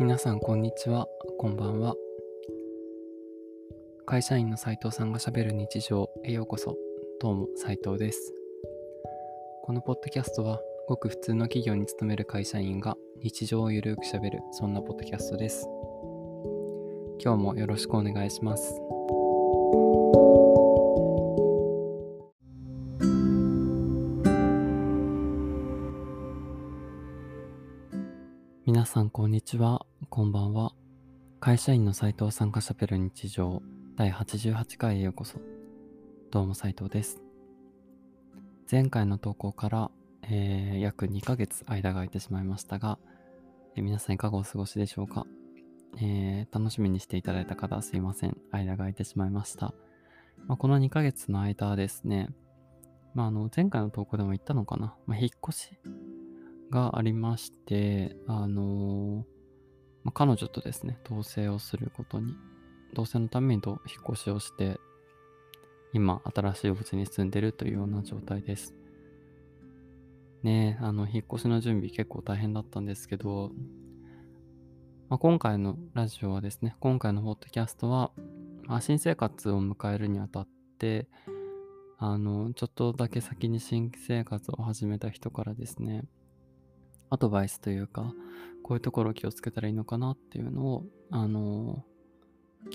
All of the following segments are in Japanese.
皆さんこんにちは、こんばんは。会社員の斉藤さんがしゃべる日常へようこそ。どうも斉藤です。このポッドキャストは、ごく普通の企業に勤める会社員が日常をゆるくしゃべる、そんなポッドキャストです。今日もよろしくお願いします。皆さんこんにちは、こんばんは。会社員の斉藤さんがしゃべる日常第88回へようこそ。どうも斉藤です。前回の投稿から、えー、約2ヶ月間が空いてしまいましたが、えー、皆さんいかがお過ごしでしょうか、えー、楽しみにしていただいた方すいません。間が空いてしまいました。まあ、この2ヶ月の間ですね、まあ、あの前回の投稿でも言ったのかな、まあ、引っ越しがありまして、あのー、まあ、彼女とですね、同棲をすることに、同棲のためにと引っ越しをして、今、新しいお家に住んでるというような状態です。ねあの、引っ越しの準備結構大変だったんですけど、まあ、今回のラジオはですね、今回のポッドキャストは、まあ、新生活を迎えるにあたって、あの、ちょっとだけ先に新生活を始めた人からですね、アドバイスというか、こういうところを気をつけたらいいのかなっていうのを、あの、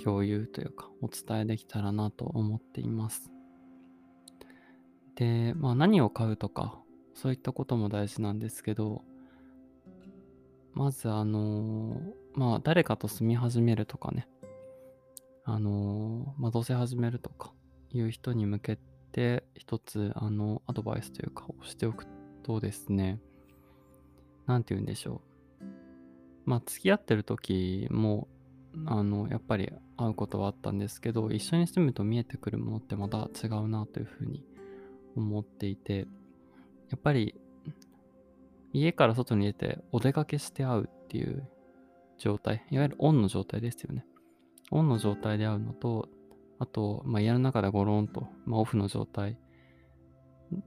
共有というか、お伝えできたらなと思っています。で、まあ何を買うとか、そういったことも大事なんですけど、まずあの、まあ誰かと住み始めるとかね、あの、まあ同棲始めるとかいう人に向けて一つあのアドバイスというかをしておくとですね、なんて言うんでしょう。まあ、付き合ってる時も、あの、やっぱり会うことはあったんですけど、一緒に住むと見えてくるものってまた違うなというふうに思っていて、やっぱり、家から外に出てお出かけして会うっていう状態、いわゆるオンの状態ですよね。オンの状態で会うのと、あと、まあ、家の中でゴロンと、まあ、オフの状態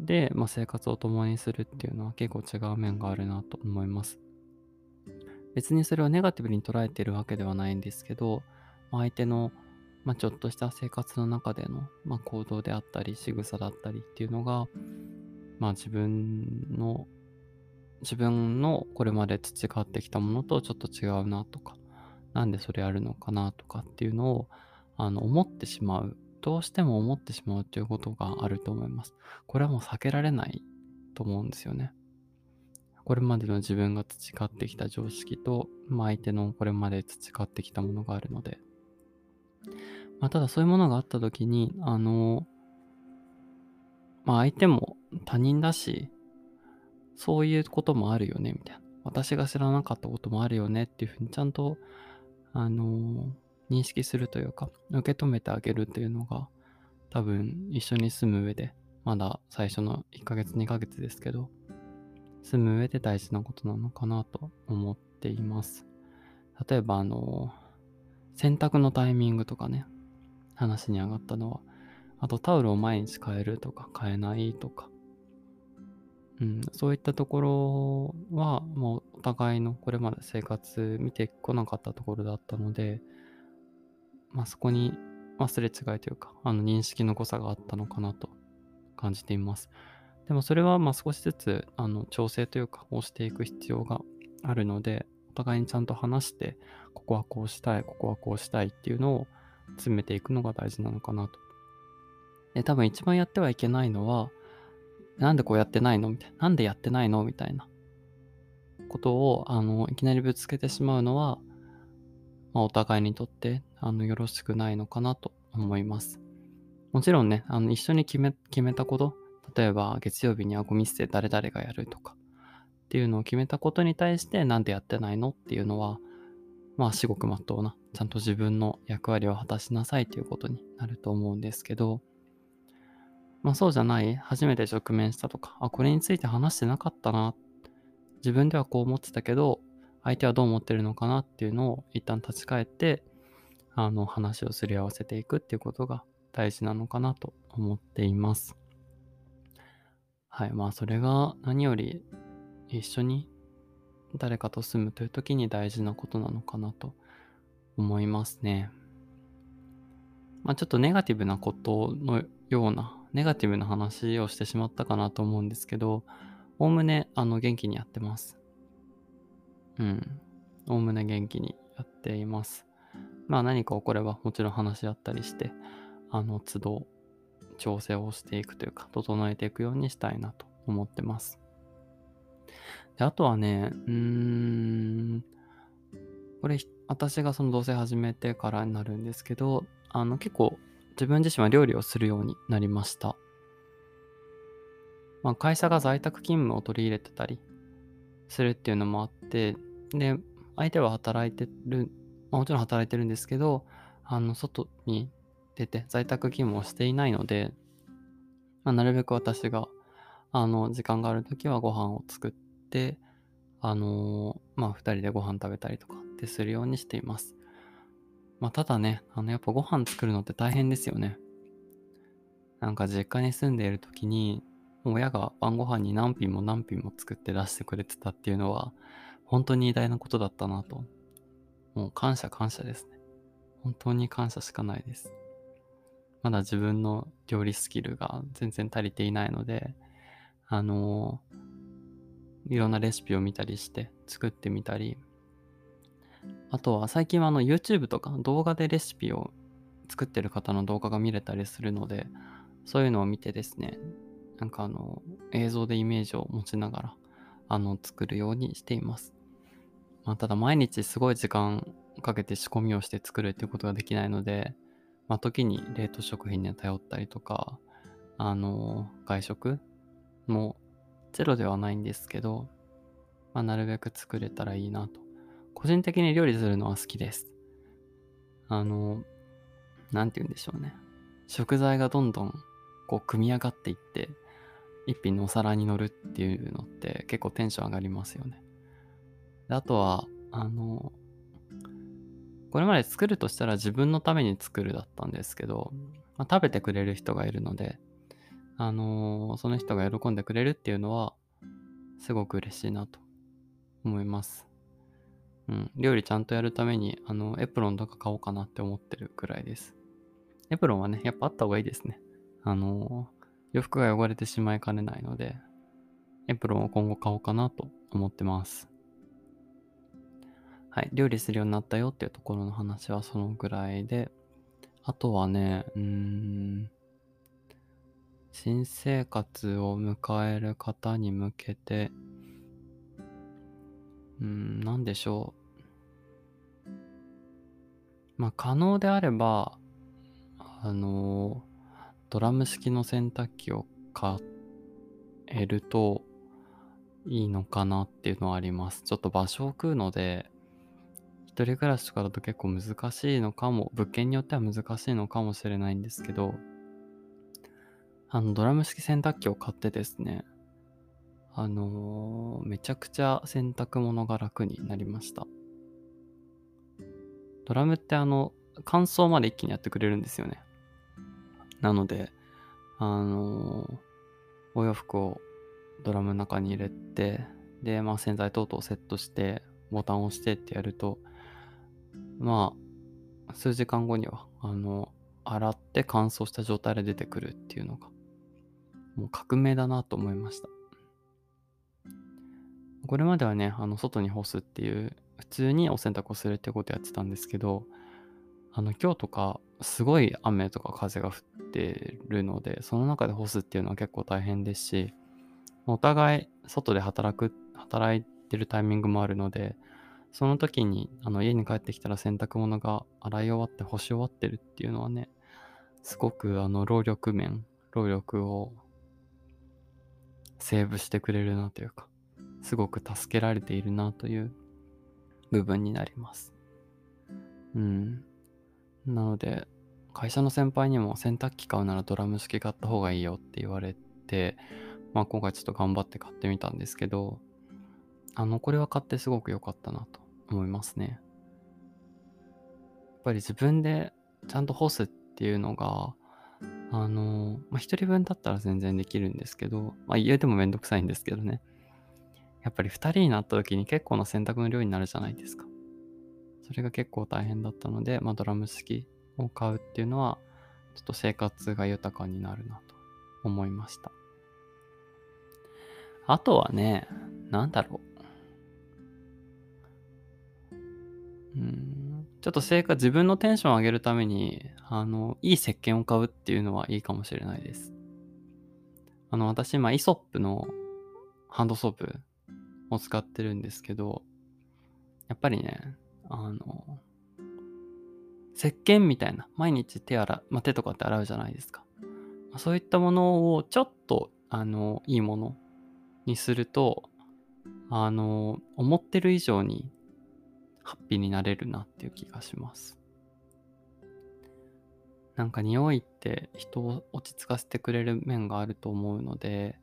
で、まあ、生活を共にするっていうのは結構違う面があるなと思います。別にそれをネガティブに捉えてるわけではないんですけど、まあ、相手の、まあ、ちょっとした生活の中での、まあ、行動であったり仕草だったりっていうのが、まあ、自分の自分のこれまで培ってきたものとちょっと違うなとか、なんでそれやるのかなとかっていうのをあの思ってしまうどうしても思ってしまうということがあると思います。これはもう避けられないと思うんですよね。これまでの自分が培ってきた常識と、まあ、相手のこれまで培ってきたものがあるので、まあ、ただそういうものがあった時に、あの、まあ、相手も他人だし、そういうこともあるよね、みたいな。私が知らなかったこともあるよねっていうふうにちゃんと、あの認識するというか、受け止めてあげるっていうのが、多分一緒に住む上で、まだ最初の1ヶ月2ヶ月ですけど、住む上で大事なことなのかなと思っています。例えば、あの、洗濯のタイミングとかね、話に上がったのは、あとタオルを毎日変えるとか変えないとか、うん、そういったところは、もうお互いのこれまで生活見てこなかったところだったので、まあ、そこに忘れ違いというか、あの認識の誤差があったのかなと感じています。でもそれはまあ少しずつあの調整というか、をしていく必要があるので、お互いにちゃんと話して、ここはこうしたい、ここはこうしたいっていうのを詰めていくのが大事なのかなと。で、多分一番やってはいけないのは、なんでこうやってないの？みたいな。なんでやってないの？みたいなことを、あの、いきなりぶつけてしまうのは、まあ、お互いにとってあのよろしくないのかなと思います。もちろんね、あの一緒に決め決めたこと、例えば月曜日にはゴミ捨て誰々がやるとかっていうのを決めたことに対してなんでやってないのっていうのは、まあ至極まっとうな、ちゃんと自分の役割を果たしなさいということになると思うんですけど、まあそうじゃない、初めて直面したとか、あ、これについて話してなかったな、自分ではこう思ってたけど、相手はどう思ってるのかなっていうのを一旦立ち返って、あの、話をすり合わせていくっていうことが大事なのかなと思っています。はい。まあ、それが何より一緒に誰かと住むという時に大事なことなのかなと思いますね。まあ、ちょっとネガティブなことのような、ネガティブな話をしてしまったかなと思うんですけど、おおむね、あの、元気にやってます。うん。おおむね元気にやっています。まあ何か起こればもちろん話し合ったりして、あの、都度調整をしていくというか、整えていくようにしたいなと思ってます。で、あとはね、うーん、これ、私がその同棲始めてからになるんですけど、あの、結構自分自身は料理をするようになりました。まあ、会社が在宅勤務を取り入れてたりするっていうのもあって、で、相手は働いてる、まあ、もちろん働いてるんですけど、あの、外に出て在宅勤務をしていないので、まあ、なるべく私が、あの、時間がある時はご飯を作って、あのー、まあ、二人でご飯食べたりとかってするようにしています。まあ、ただね、あの、やっぱご飯作るのって大変ですよね。なんか実家に住んでいる時に、親が晩ご飯に何品も何品も作って出してくれてたっていうのは、本当に偉大なことだったなと。もう感謝感謝ですね。本当に感謝しかないです。まだ自分の料理スキルが全然足りていないので、あのー、いろんなレシピを見たりして作ってみたり、あとは最近はあの YouTube とか動画でレシピを作ってる方の動画が見れたりするので、そういうのを見てですね、なんかあの映像でイメージを持ちながらあの作るようにしています。まあ、ただ毎日すごい時間かけて仕込みをして作るっていうことができないので、まあ、時に冷凍食品に頼ったりとか、あの外食もゼロではないんですけど、まあ、なるべく作れたらいいなと個人的に料理するのは好きです。あの、なんて言うんでしょうね。食材がどんどんこう組み上がっていって、一品のお皿に乗るっていうのって結構テンション上がりますよね。であとは、あの、これまで作るとしたら自分のために作るだったんですけど、まあ、食べてくれる人がいるので、あのその人が喜んでくれるっていうのは、すごく嬉しいなと思います。うん、料理ちゃんとやるために、あの、エプロンとか買おうかなって思ってるくらいです。エプロンはね、やっぱあった方がいいですね。あの、洋服が汚れてしまいかねないので、エプロンを今後買おうかなと思ってます。はい、料理するようになったよっていうところの話はそのぐらいで、あとはね、うーん、新生活を迎える方に向けて、うん、なんでしょう。まあ、可能であれば、あの、ドラム式の洗濯機を買えるといいのかなっていうのはあります。ちょっと場所を食うので、一人暮らしとかだと結構難しいのかも、物件によっては難しいのかもしれないんですけど、あの、ドラム式洗濯機を買ってですね、あのー、めちゃくちゃ洗濯物が楽になりました。ドラムってあの、乾燥まで一気にやってくれるんですよね。なので、あのー、お洋服をドラムの中に入れて、で、まあ洗剤等々セットして、ボタンを押してってやると、まあ、数時間後には、あの、洗って乾燥した状態で出てくるっていうのが、もう革命だなと思いました。これまではね、あの、外に干すっていう、普通にお洗濯をするってことやってたんですけど、あの、今日とか、すごい雨とか風が降ってるので、その中で干すっていうのは結構大変ですし、お互い外で働く、働いてるタイミングもあるので、その時にあの家に帰ってきたら洗濯物が洗い終わって干し終わってるっていうのはね、すごくあの労力面、労力をセーブしてくれるなというか、すごく助けられているなという部分になります。うん。なので、会社の先輩にも洗濯機買うならドラム式買った方がいいよって言われて、まあ今回ちょっと頑張って買ってみたんですけど、あの、これは買ってすごく良かったなと思いますね。やっぱり自分でちゃんと干すっていうのが、あの、まあ、一人分だったら全然できるんですけど、まあ家でもめんどくさいんですけどね。やっぱり2人になった時に結構な選択の量になるじゃないですか。それが結構大変だったので、まあ、ドラム式を買うっていうのは、ちょっと生活が豊かになるなと思いました。あとはね、なんだろう。うん、ちょっと生活、自分のテンションを上げるために、あの、いい石鹸を買うっていうのはいいかもしれないです。あの、私、今、イソップのハンドソープを使ってるんですけど、やっぱりね、あの、石鹸みたいな、毎日手洗う、まあ、手とかって洗うじゃないですか。ま、そういったものをちょっと、あの、いいものにすると、あの、思ってる以上にハッピーになれるなっていう気がします。なんか匂いって人を落ち着かせてくれる面があると思うので、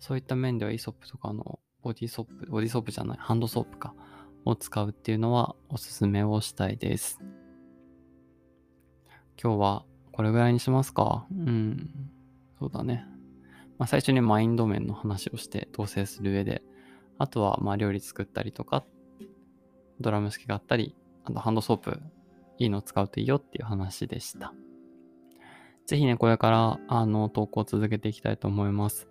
そういった面ではイソップとかのボディソップ、ボディソープじゃない、ハンドソープか、を使うっていうのはおすすめをしたいです。今日はこれぐらいにしますか？うん。そうだね。まあ、最初にマインド面の話をして同棲する上で、あとはまあ料理作ったりとかっ、ドラム式があったり、あとハンドソープいいの使うといいよっていう話でした。ぜひね、これからあの投稿を続けていきたいと思います。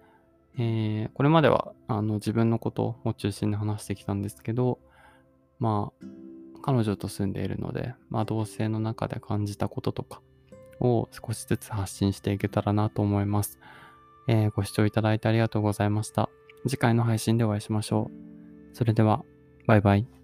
えー、これまではあの自分のことを中心に話してきたんですけど、まあ、彼女と住んでいるので、まあ、同性の中で感じたこととかを少しずつ発信していけたらなと思います。えー、ご視聴いただいてありがとうございました。次回の配信でお会いしましょう。それでは、バイバイ。